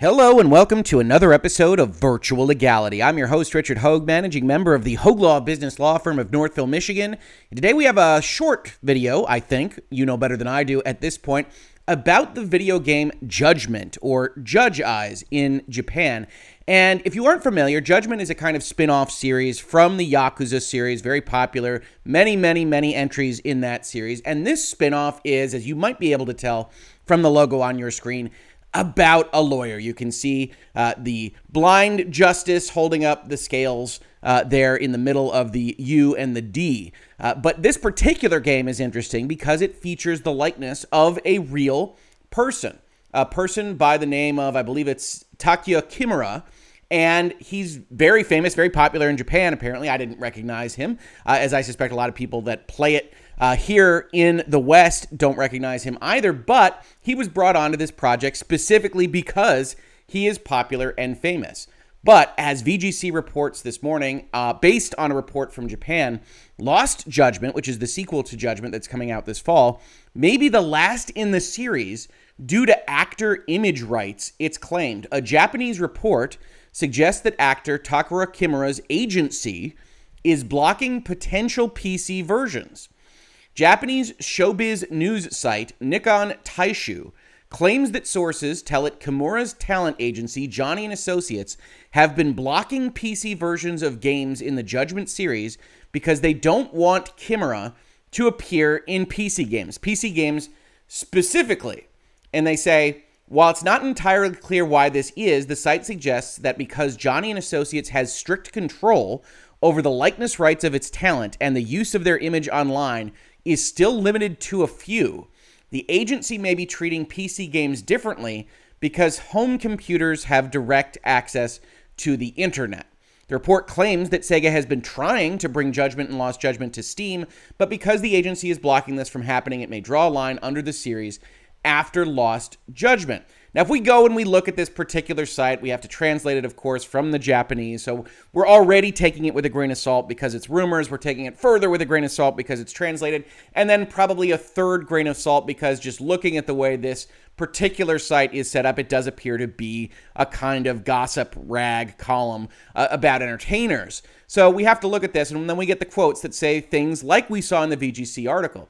Hello and welcome to another episode of Virtual Legality. I'm your host, Richard Hogue, managing member of the Hogue Law Business Law Firm of Northville, Michigan. Today we have a short video, I think, you know better than I do at this point, about the video game Judgment or Judge Eyes in Japan. And if you aren't familiar, Judgment is a kind of spin off series from the Yakuza series, very popular. Many, many, many entries in that series. And this spin off is, as you might be able to tell from the logo on your screen, about a lawyer. You can see uh, the blind justice holding up the scales uh, there in the middle of the U and the D. Uh, but this particular game is interesting because it features the likeness of a real person, a person by the name of, I believe it's Takuya Kimura. And he's very famous, very popular in Japan, apparently. I didn't recognize him, uh, as I suspect a lot of people that play it uh, here in the West don't recognize him either, but he was brought onto this project specifically because he is popular and famous. But as VGC reports this morning, uh, based on a report from Japan, Lost Judgment, which is the sequel to Judgment that's coming out this fall, may be the last in the series due to actor image rights, it's claimed. A Japanese report suggests that actor Takuya Kimura's agency is blocking potential PC versions. Japanese showbiz news site Nikkan Taishu claims that sources tell it Kimura's talent agency, Johnny and Associates, have been blocking PC versions of games in the Judgment series because they don't want Kimura to appear in PC games. PC games specifically. And they say, while it's not entirely clear why this is, the site suggests that because Johnny and Associates has strict control over the likeness rights of its talent and the use of their image online, is still limited to a few. The agency may be treating PC games differently because home computers have direct access to the internet. The report claims that Sega has been trying to bring Judgment and Lost Judgment to Steam, but because the agency is blocking this from happening, it may draw a line under the series after Lost Judgment. Now, if we go and we look at this particular site, we have to translate it, of course, from the Japanese. So we're already taking it with a grain of salt because it's rumors. We're taking it further with a grain of salt because it's translated. And then probably a third grain of salt because just looking at the way this particular site is set up, it does appear to be a kind of gossip rag column uh, about entertainers. So we have to look at this, and then we get the quotes that say things like we saw in the VGC article.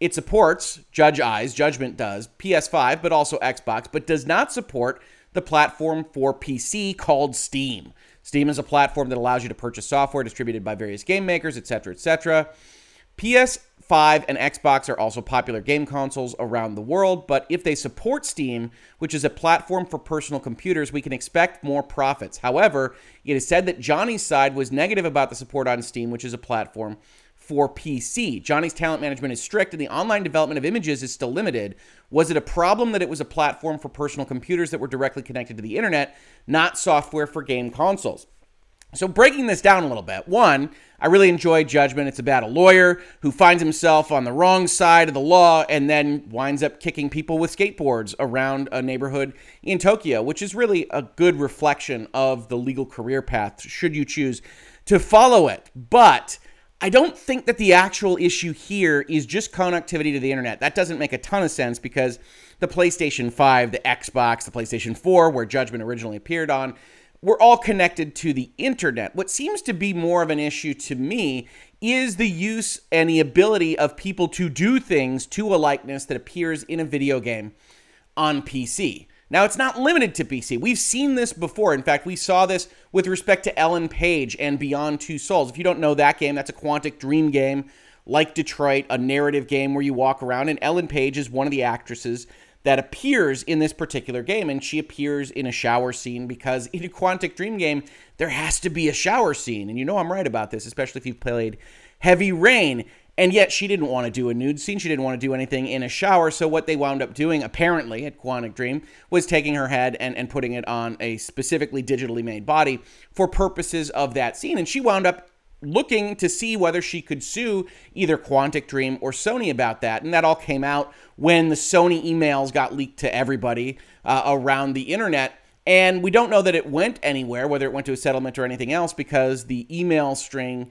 It supports Judge Eyes, Judgment does, PS5, but also Xbox, but does not support the platform for PC called Steam. Steam is a platform that allows you to purchase software distributed by various game makers, etc., etc. PS5 and Xbox are also popular game consoles around the world, but if they support Steam, which is a platform for personal computers, we can expect more profits. However, it is said that Johnny's side was negative about the support on Steam, which is a platform for PC. Johnny's talent management is strict and the online development of images is still limited. Was it a problem that it was a platform for personal computers that were directly connected to the internet, not software for game consoles? So, breaking this down a little bit, one, I really enjoy Judgment. It's about a lawyer who finds himself on the wrong side of the law and then winds up kicking people with skateboards around a neighborhood in Tokyo, which is really a good reflection of the legal career path, should you choose to follow it. But I don't think that the actual issue here is just connectivity to the internet. That doesn't make a ton of sense because the PlayStation 5, the Xbox, the PlayStation 4, where Judgment originally appeared on, were all connected to the internet. What seems to be more of an issue to me is the use and the ability of people to do things to a likeness that appears in a video game on PC. Now, it's not limited to PC. We've seen this before. In fact, we saw this with respect to Ellen Page and Beyond Two Souls. If you don't know that game, that's a Quantic Dream game like Detroit, a narrative game where you walk around, and Ellen Page is one of the actresses that appears in this particular game, and she appears in a shower scene because in a Quantic Dream game, there has to be a shower scene. And you know I'm right about this, especially if you've played Heavy Rain. And yet she didn't want to do a nude scene. She didn't want to do anything in a shower. So what they wound up doing, apparently at Quantic Dream, was taking her head and, and putting it on a specifically digitally made body for purposes of that scene. And she wound up looking to see whether she could sue either Quantic Dream or Sony about that. And that all came out when the Sony emails got leaked to everybody uh, around the internet. And we don't know that it went anywhere, whether it went to a settlement or anything else, because the email string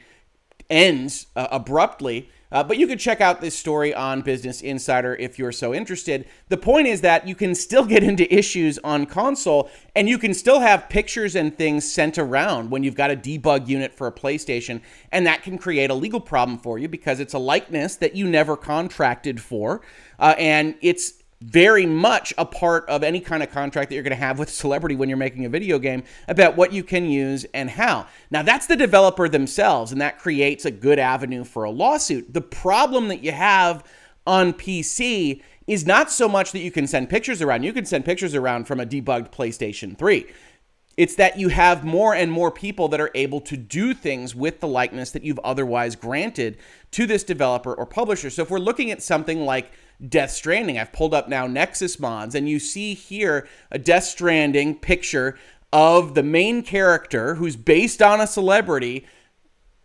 ends uh, abruptly Uh, but you can check out this story on Business Insider if you're so interested. The point is that you can still get into issues on console and you can still have pictures and things sent around when you've got a debug unit for a PlayStation. And that can create a legal problem for you because it's a likeness that you never contracted for. Uh, and it's very much a part of any kind of contract that you're going to have with a celebrity when you're making a video game about what you can use and how. Now, that's the developer themselves, and that creates a good avenue for a lawsuit. The problem that you have on PC is not so much that you can send pictures around. You can send pictures around from a debugged PlayStation 3. It's that you have more and more people that are able to do things with the likeness that you've otherwise granted to this developer or publisher. So if we're looking at something like Death Stranding. I've pulled up now Nexus mods, and you see here a Death Stranding picture of the main character who's based on a celebrity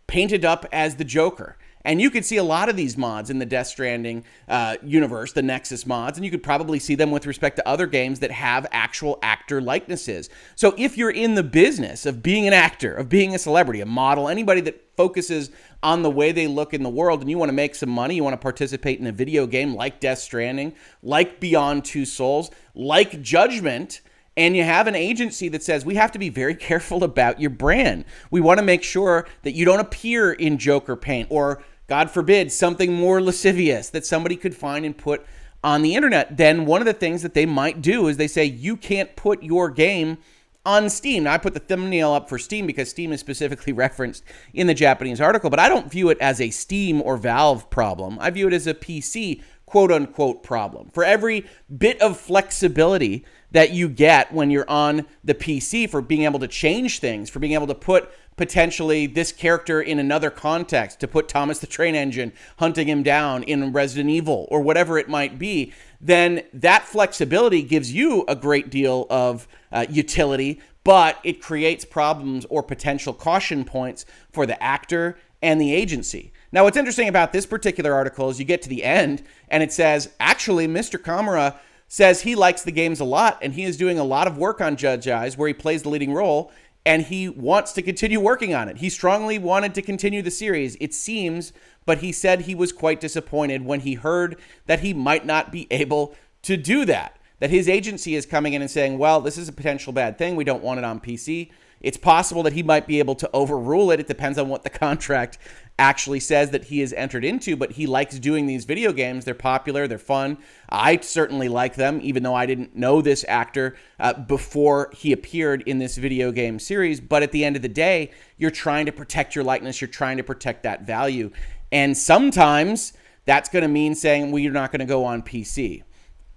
painted up as the Joker. And you could see a lot of these mods in the Death Stranding uh, universe, the Nexus mods, and you could probably see them with respect to other games that have actual actor likenesses. So if you're in the business of being an actor, of being a celebrity, a model, anybody that focuses on the way they look in the world and you want to make some money, you want to participate in a video game like Death Stranding, like Beyond Two Souls, like Judgment, and you have an agency that says we have to be very careful about your brand. We want to make sure that you don't appear in Joker paint or God forbid, something more lascivious that somebody could find and put on the internet, then one of the things that they might do is they say you can't put your game on Steam. Now, I put the thumbnail up for Steam because Steam is specifically referenced in the Japanese article, but I don't view it as a Steam or Valve problem. I view it as a PC quote unquote problem. For every bit of flexibility that you get when you're on the PC for being able to change things, for being able to put potentially this character in another context, to put Thomas the Train Engine hunting him down in Resident Evil or whatever it might be, then that flexibility gives you a great deal of uh, utility, but it creates problems or potential caution points for the actor and the agency. Now, what's interesting about this particular article is you get to the end and it says, actually, Mr. Komura says he likes the games a lot and he is doing a lot of work on Judge Eyes where he plays the leading role and he wants to continue working on it. He strongly wanted to continue the series, it seems, but he said he was quite disappointed when he heard that he might not be able to do that. That his agency is coming in and saying, well, this is a potential bad thing. We don't want it on PC. It's possible that he might be able to overrule it. It depends on what the contract actually says that he has entered into, but he likes doing these video games. They're popular, they're fun. I certainly like them, even though I didn't know this actor uh, before he appeared in this video game series. But at the end of the day, you're trying to protect your likeness, you're trying to protect that value. And sometimes that's going to mean saying, well, you're not going to go on PC.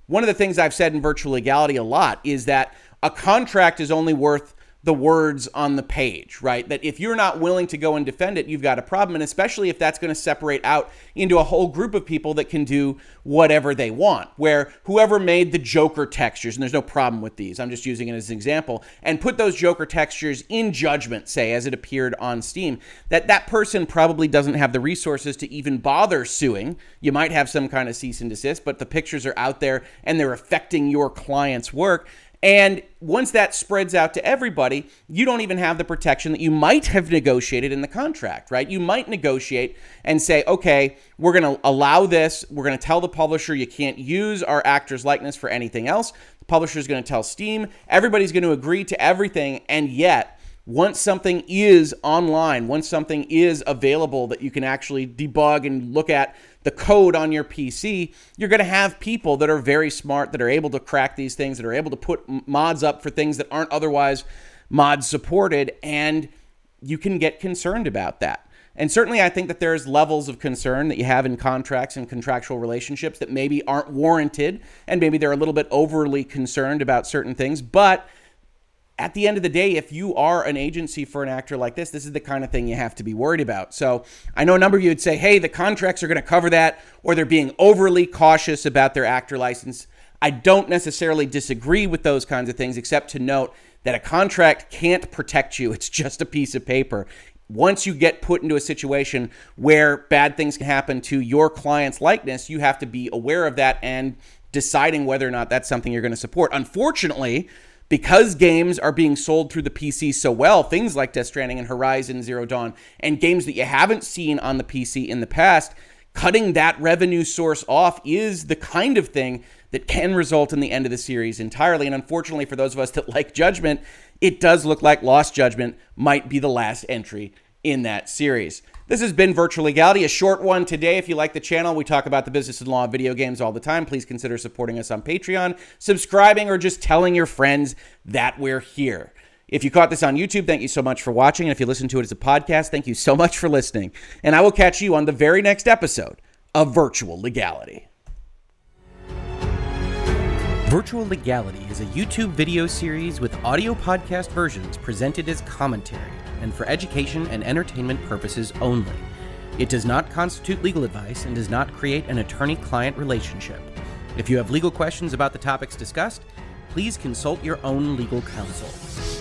One of the things I've said in virtual legality a lot is that a contract is only worth the words on the page, right? That if you're not willing to go and defend it, you've got a problem. And especially if that's going to separate out into a whole group of people that can do whatever they want, where whoever made the Joker textures, and there's no problem with these, I'm just using it as an example, and put those Joker textures in judgment, say, as it appeared on Steam, that that person probably doesn't have the resources to even bother suing. You might have some kind of cease and desist, but the pictures are out there and they're affecting your client's work. And once that spreads out to everybody, you don't even have the protection that you might have negotiated in the contract, right? You might negotiate and say, okay, we're going to allow this. We're going to tell the publisher you can't use our actor's likeness for anything else. The publisher is going to tell Steam. Everybody's going to agree to everything. And yet, once something is online, once something is available that you can actually debug and look at the code on your PC, you're going to have people that are very smart, that are able to crack these things, that are able to put mods up for things that aren't otherwise mod supported, and you can get concerned about that. And certainly, I think that there's levels of concern that you have in contracts and contractual relationships that maybe aren't warranted, and maybe they're a little bit overly concerned about certain things. But at the end of the day, if you are an agency for an actor like this, this is the kind of thing you have to be worried about. So I know a number of you would say, hey, the contracts are going to cover that, or they're being overly cautious about their actor license. I don't necessarily disagree with those kinds of things, except to note that a contract can't protect you. It's just a piece of paper. Once you get put into a situation where bad things can happen to your client's likeness, you have to be aware of that and deciding whether or not that's something you're going to support. Unfortunately, because games are being sold through the PC so well, things like Death Stranding and Horizon Zero Dawn, and games that you haven't seen on the PC in the past, cutting that revenue source off is the kind of thing that can result in the end of the series entirely. And unfortunately, for those of us that like Judgment, it does look like Lost Judgment might be the last entry in that series. This has been Virtual Legality, a short one today. If you like the channel, we talk about the business and law of video games all the time. Please consider supporting us on Patreon, subscribing, or just telling your friends that we're here. If you caught this on YouTube, thank you so much for watching. And if you listen to it as a podcast, thank you so much for listening. And I will catch you on the very next episode of Virtual Legality. Virtual Legality is a YouTube video series with audio podcast versions presented as commentary and for education and entertainment purposes only. It does not constitute legal advice and does not create an attorney client relationship. If you have legal questions about the topics discussed, please consult your own legal counsel.